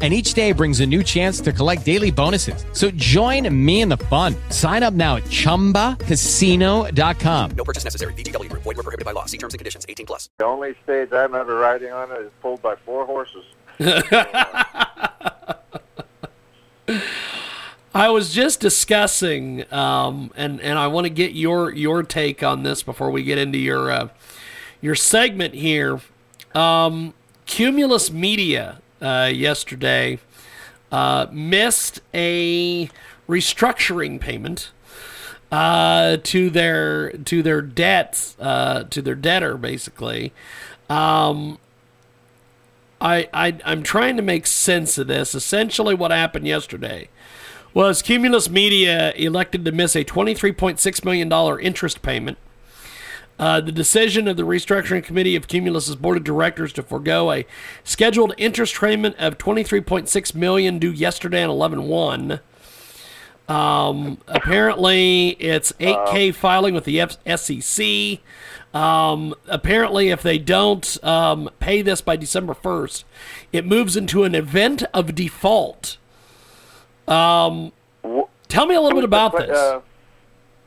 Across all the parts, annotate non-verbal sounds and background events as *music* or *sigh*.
And each day brings a new chance to collect daily bonuses. So join me in the fun. Sign up now at chumbacasino.com. No purchase necessary. VGW Group. Void were prohibited by law. See terms and conditions. 18 plus. The only stage I'm ever riding on is pulled by four horses. *laughs* I was just discussing, um, and and I want to get your your take on this before we get into your uh, your segment here. Um, Cumulus Media uh, yesterday uh, missed a restructuring payment uh, to their to their debts uh, to their debtor basically. Um, I, I I'm trying to make sense of this. Essentially, what happened yesterday was Cumulus Media elected to miss a $23.6 million interest payment. Uh, the decision of the restructuring committee of Cumulus's board of directors to forego a scheduled interest payment of 23.6 million due yesterday on 11-1. Um, apparently, it's 8K filing with the F- SEC. Um, apparently, if they don't um, pay this by December 1st, it moves into an event of default. Um, tell me a little bit about this. Uh,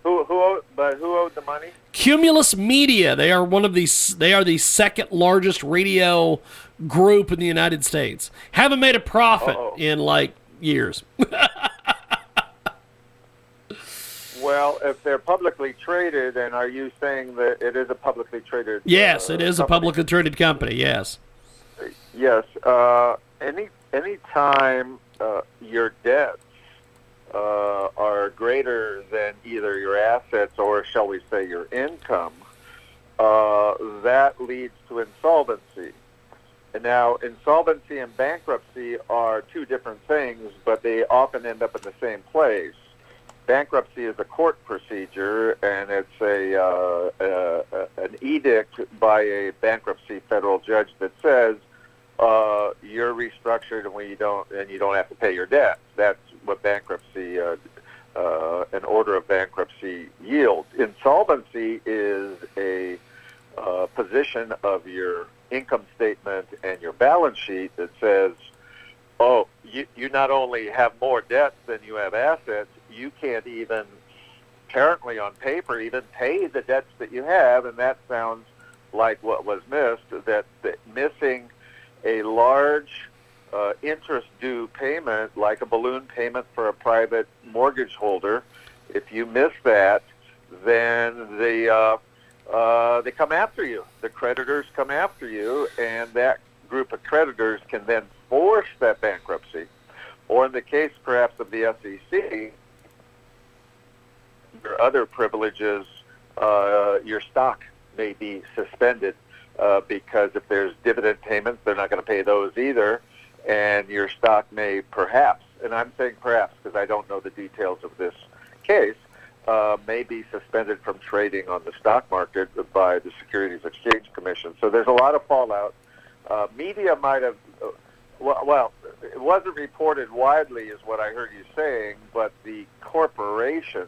who who owed, but who owed the money? Cumulus Media. They are one of these. They are the second largest radio group in the United States. Haven't made a profit Uh-oh. in like years. *laughs* Well, if they're publicly traded, and are you saying that it is a publicly traded? yes, uh, it is a publicly traded company. Yes. Yes. Uh, any any time uh, your debts uh, are greater than either your assets or, shall we say, your income, uh, that leads to insolvency. And now, insolvency and bankruptcy are two different things, but they often end up in the same place. Bankruptcy is a court procedure, and it's a, uh, uh, an edict by a bankruptcy federal judge that says uh, you're restructured and we don't, and you don't have to pay your debt. That's what bankruptcy, uh, uh, an order of bankruptcy yields. Insolvency is a uh, position of your income statement and your balance sheet that says, oh, you, you not only have more debts than you have assets, you can't even, apparently on paper, even pay the debts that you have, and that sounds like what was missed, that, that missing a large uh, interest due payment, like a balloon payment for a private mortgage holder, if you miss that, then the uh, uh, they come after you. The creditors come after you, and that group of creditors can then force that bankruptcy. Or in the case, perhaps, of the SEC, your other privileges, uh, your stock may be suspended uh, because if there's dividend payments, they're not going to pay those either, and your stock may perhaps, and I'm saying perhaps because I don't know the details of this case, uh, may be suspended from trading on the stock market by the Securities Exchange Commission. So there's a lot of fallout. Uh, media might have, uh, well, well, it wasn't reported widely, is what I heard you saying, but the corporation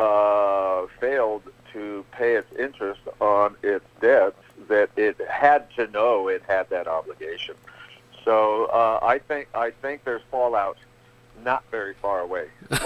uh, failed to pay its interest on its debts that it had to know it had that obligation. So uh, I think I think there's fallout not very far away. *laughs* *laughs*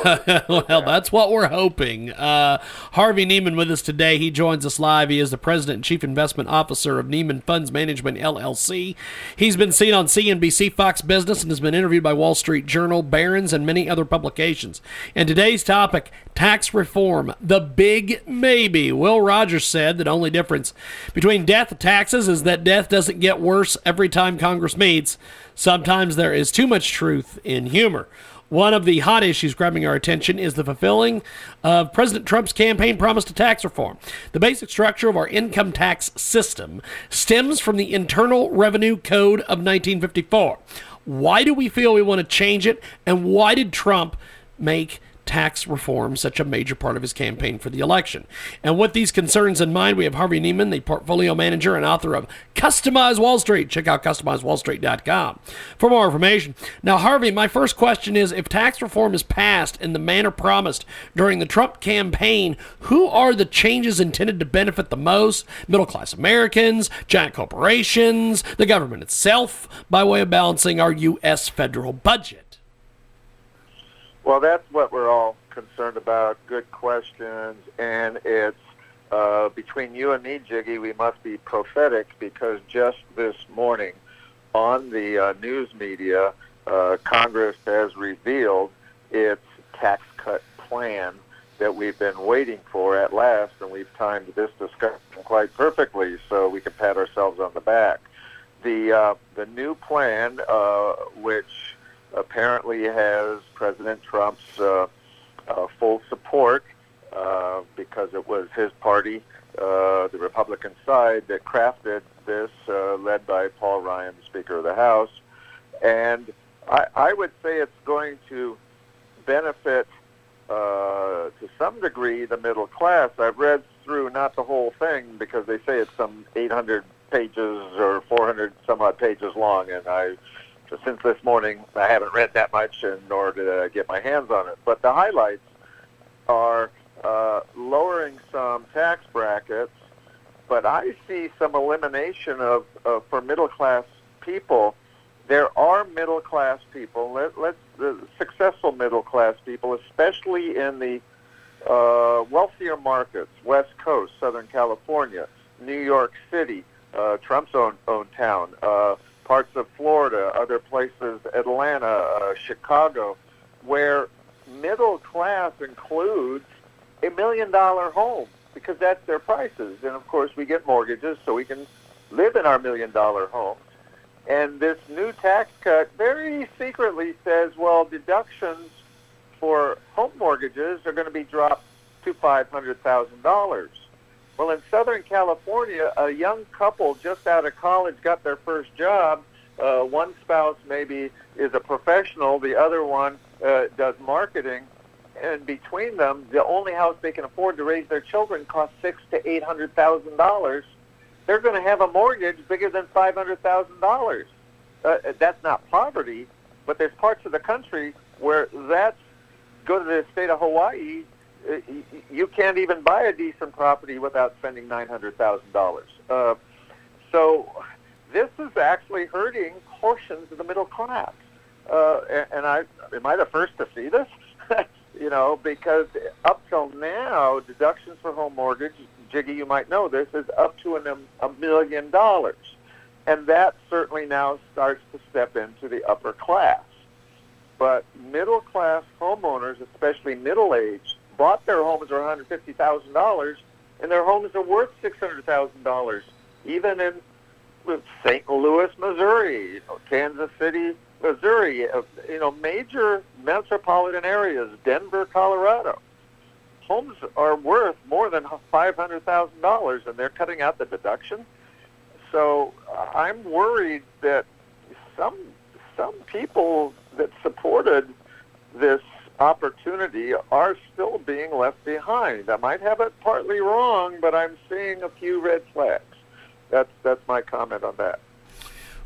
well, that's what we're hoping. Uh, Harvey Neiman with us today. He joins us live. He is the president and chief investment officer of Neiman Funds Management LLC. He's been seen on CNBC, Fox Business, and has been interviewed by Wall Street Journal, Barron's, and many other publications. And today's topic: tax reform, the big maybe. Will Rogers said that only difference between death and taxes is that death doesn't get worse every time Congress meets. Sometimes there is too much truth in humor. One of the hot issues grabbing our attention is the fulfilling of President Trump's campaign promise to tax reform. The basic structure of our income tax system stems from the Internal Revenue Code of 1954. Why do we feel we want to change it, and why did Trump make tax reform such a major part of his campaign for the election. And with these concerns in mind, we have Harvey Neiman, the portfolio manager and author of Customize Wall Street. Check out customizewallstreet.com for more information. Now, Harvey, my first question is if tax reform is passed in the manner promised during the Trump campaign, who are the changes intended to benefit the most? Middle class Americans, giant corporations, the government itself, by way of balancing our U.S. federal budget? Well, that's what we're all concerned about. Good questions, and it's uh, between you and me, Jiggy. We must be prophetic because just this morning, on the uh, news media, uh, Congress has revealed its tax cut plan that we've been waiting for at last, and we've timed this discussion quite perfectly, so we can pat ourselves on the back. The uh, the new plan, uh, which apparently has President Trump's uh, uh, full support uh, because it was his party, uh, the Republican side, that crafted this, uh, led by Paul Ryan, the Speaker of the House. And I, I would say it's going to benefit uh, to some degree the middle class. I've read through not the whole thing because they say it's some 800 pages or 400 some odd pages long, and I since this morning I haven't read that much, and nor did I get my hands on it. But the highlights are uh, lowering some tax brackets, but I see some elimination of, of for middle class people. There are middle class people. Let, let's the successful middle class people, especially in the uh, wealthier markets, West Coast, Southern California, New York City, uh, Trump's own own town, uh, parts of Florida, other places, Atlanta, uh, Chicago, where middle class includes a million dollar home because that's their prices. And of course, we get mortgages so we can live in our million dollar homes. And this new tax cut very secretly says, well, deductions for home mortgages are going to be dropped to $500,000. Well, in Southern California, a young couple just out of college got their first job. Uh, one spouse maybe is a professional, the other one uh, does marketing, and between them, the only house they can afford to raise their children costs six to eight hundred thousand dollars. They're going to have a mortgage bigger than five hundred thousand uh, dollars. That's not poverty, but there's parts of the country where that's go to the state of Hawaii. Uh, You can't even buy a decent property without spending nine hundred thousand dollars. Uh, so this is actually hurting portions of the middle class. Uh, and, and I am I the first to see this? *laughs* you know, because up till now, deductions for home mortgage, Jiggy, you might know this, is up to an, a million dollars. And that certainly now starts to step into the upper class. But middle class homeowners, especially middle aged, bought their homes for $150,000 and their homes are worth $600,000, even in St. Louis, Missouri, you know, Kansas City, Missouri, uh, you know, major metropolitan areas, Denver, Colorado. Homes are worth more than $500,000 and they're cutting out the deduction. So uh, I'm worried that some some people that supported this opportunity are still being left behind. I might have it partly wrong, but I'm seeing a few red flags. That's that's my comment on that.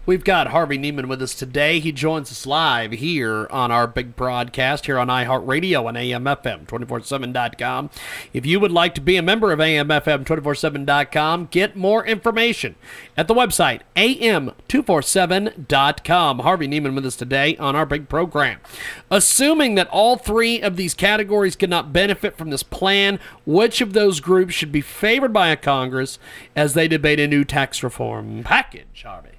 We've got Harvey Neiman with us today. He joins us live here on our big broadcast here on iHeartRadio and AMFM247.com. If you would like to be a member of AMFM247.com, get more information at the website AM247.com. Harvey Neiman with us today on our big program. Assuming that all three of these categories could not benefit from this plan, which of those groups should be favored by a Congress as they debate a new tax reform package, Harvey?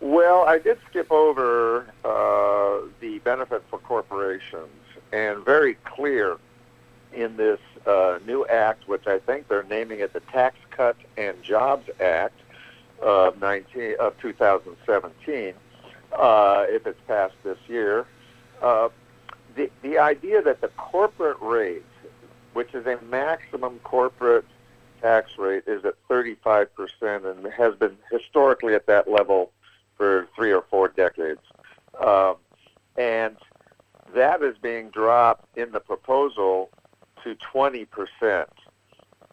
Well, I did skip over uh, the benefit for corporations, and very clear in this uh, new act, which I think they're naming it the Tax Cut and Jobs Act of 19 of 2017, uh, if it's passed this year. Uh, the the idea that the corporate rate, which is a maximum corporate tax rate, is at 35 percent and has been historically at that level for three or four decades. Um, and that is being dropped in the proposal to 20%.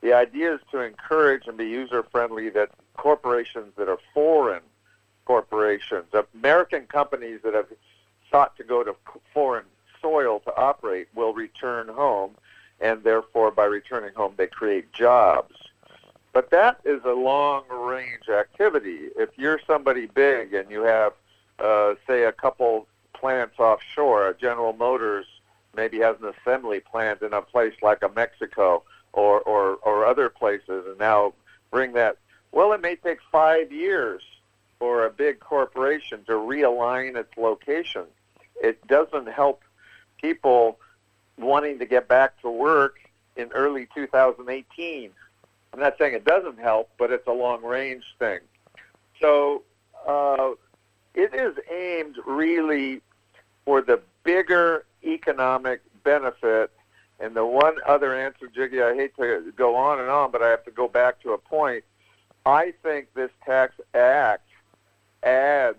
The idea is to encourage and be user friendly that corporations that are foreign corporations, American companies that have sought to go to foreign soil to operate will return home, and therefore by returning home they create jobs. But that is a long range activity. If you're somebody big and you have, uh, say, a couple plants offshore, General Motors maybe has an assembly plant in a place like a Mexico or, or, or other places, and now bring that. Well, it may take five years for a big corporation to realign its location. It doesn't help people wanting to get back to work in early 2018. I'm not saying it doesn't help, but it's a long range thing. So uh, it is aimed really for the bigger economic benefit. And the one other answer, Jiggy, I hate to go on and on, but I have to go back to a point. I think this tax act adds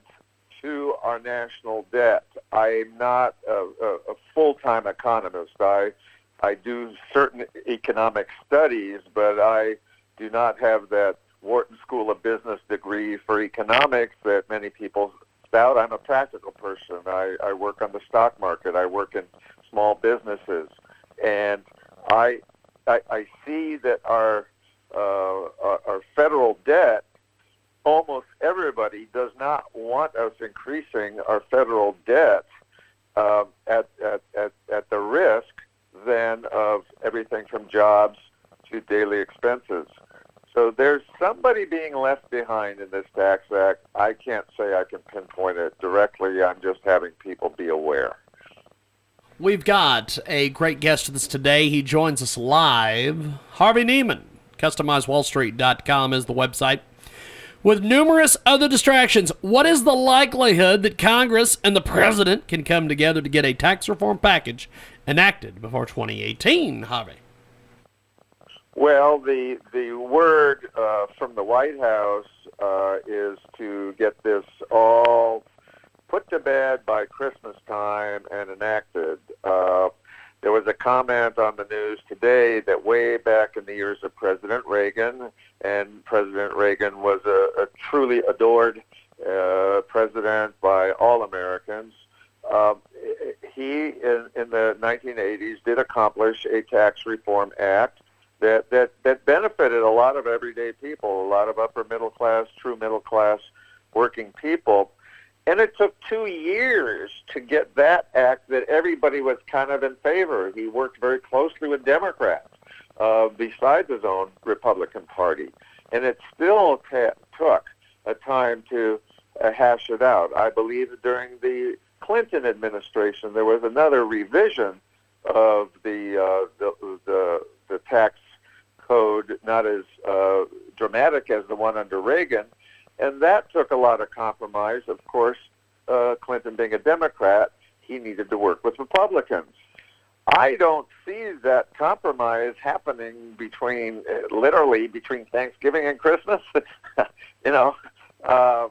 to our national debt. I'm not a, a, a full-time economist. I I do certain economic studies, but I do not have that Wharton School of Business degree for economics that many people spout. I'm a practical person. I, I work on the stock market. I work in small businesses, and I I, I see that our, uh, our our federal debt almost everybody does not want us increasing our federal debt um, at, at, at, at the risk then of everything from jobs to daily expenses. So there's somebody being left behind in this tax act. I can't say I can pinpoint it directly. I'm just having people be aware. We've got a great guest with us today. He joins us live. Harvey Neiman. CustomizedWallStreet.com is the website. With numerous other distractions, what is the likelihood that Congress and the President can come together to get a tax reform package enacted before 2018, Harvey? Well, the the word uh, from the White House uh, is to get this all put to bed by Christmas time and enacted. Uh, there was a comment on the news today that way back in the years of President Reagan, and President Reagan was a, a truly adored uh, president by all Americans. Um, he, in, in the 1980s, did accomplish a tax reform act that, that, that benefited a lot of everyday people, a lot of upper middle class, true middle class working people. And it took two years to get that act that everybody was kind of in favor. He worked very closely with Democrats uh, besides his own Republican Party. And it still took a time to uh, hash it out. I believe during the Clinton administration, there was another revision of the, uh, the, the, the tax code, not as uh, dramatic as the one under Reagan, and that took a lot of compromise. Of course, uh, Clinton being a Democrat, he needed to work with Republicans. I don't see that compromise happening between, uh, literally, between Thanksgiving and Christmas. *laughs* you know, um,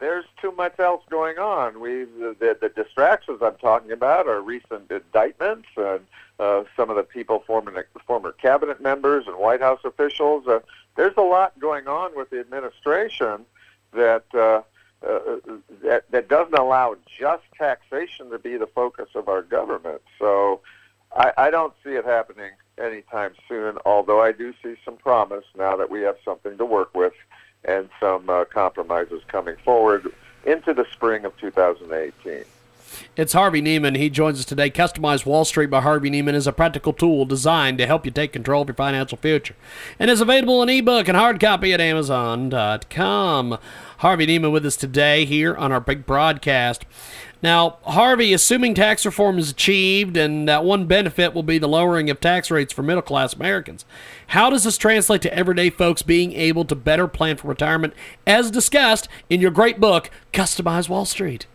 there's too much else going on. We the, the distractions I'm talking about are recent indictments and uh, some of the people former former cabinet members and White House officials. Uh, there's a lot going on with the administration that uh, uh, that that doesn't allow just taxation to be the focus of our government. So I, I don't see it happening anytime soon. Although I do see some promise now that we have something to work with and some uh, compromises coming forward into the spring of 2018. It's Harvey Neiman. He joins us today. Customized Wall Street by Harvey Neiman is a practical tool designed to help you take control of your financial future and is available in ebook and hard copy at Amazon.com. Harvey Neiman with us today here on our big broadcast. Now, Harvey, assuming tax reform is achieved and that one benefit will be the lowering of tax rates for middle class Americans, how does this translate to everyday folks being able to better plan for retirement, as discussed in your great book, Customize Wall Street?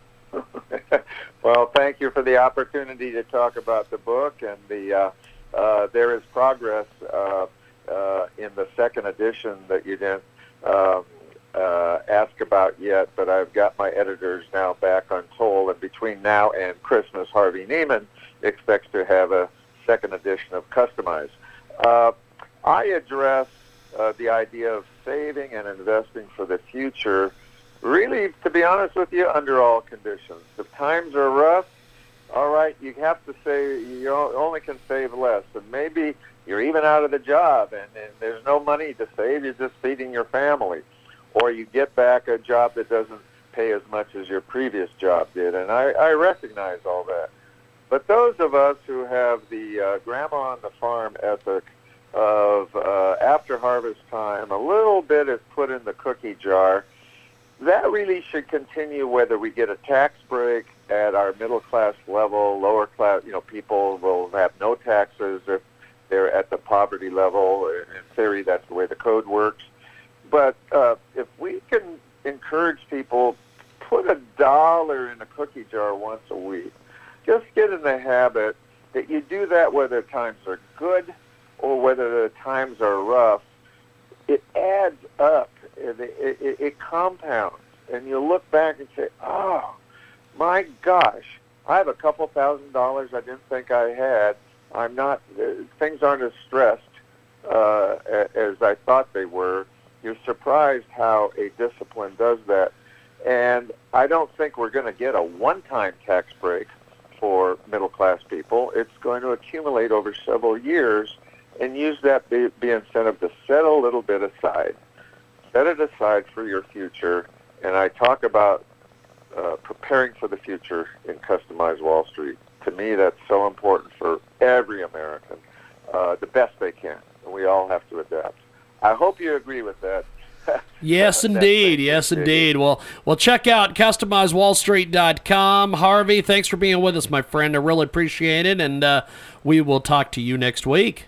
*laughs* well, thank you for the opportunity to talk about the book, and the uh, uh, there is progress uh, uh in the second edition that you didn't um, uh, ask about yet, but I've got my editors now back on toll, and between now and Christmas, Harvey Neiman expects to have a second edition of Customize. Uh, I address the idea of saving and investing for the future, really, to be honest with you, under all conditions. If times are rough, all right, you have to say you only can save less, and maybe you're even out of the job, and, and there's no money to save. You're just feeding your family, or you get back a job that doesn't pay as much as your previous job did, and I, I recognize all that. But those of us who have the uh, grandma on the farm ethic of uh, after harvest time, a little bit is put in the cookie jar. That really should continue whether we get a tax break at our middle class level, lower class, you know, people will have no taxes if they're at the poverty level. In theory, that's the way the code works. But uh, if we can encourage people, put a dollar in a cookie jar once a week. Just get in the habit that you do that whether times are good or whether the times are rough. It adds up. It, it, it compounds. And you look back and say, oh, my gosh, I have a couple thousand dollars I didn't think I had. I'm not, uh, things aren't as stressed uh, as I thought they were. You're surprised how a discipline does that. And I don't think we're going to get a one-time tax break for middle-class people. It's going to accumulate over several years and use that be, be incentive to set a little bit aside. Set it aside for your future. And I talk about uh, preparing for the future in Customized Wall Street. To me, that's so important for every American, uh, the best they can. And we all have to adapt. I hope you agree with that. *laughs* yes, indeed. Yes, indeed. Well, well, check out customizewallstreet.com. Harvey, thanks for being with us, my friend. I really appreciate it, and uh, we will talk to you next week.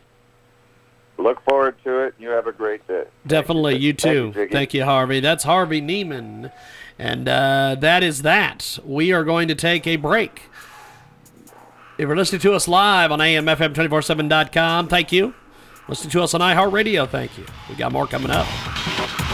Look forward to it. You have a great day. Definitely. You, too. Thank you, Thank you, Harvey. That's Harvey Neiman. And uh, that is that. We are going to take a break. If you're listening to us live on AMFM247.com, thank you. Listening to us on iHeartRadio, thank you. We got more coming up.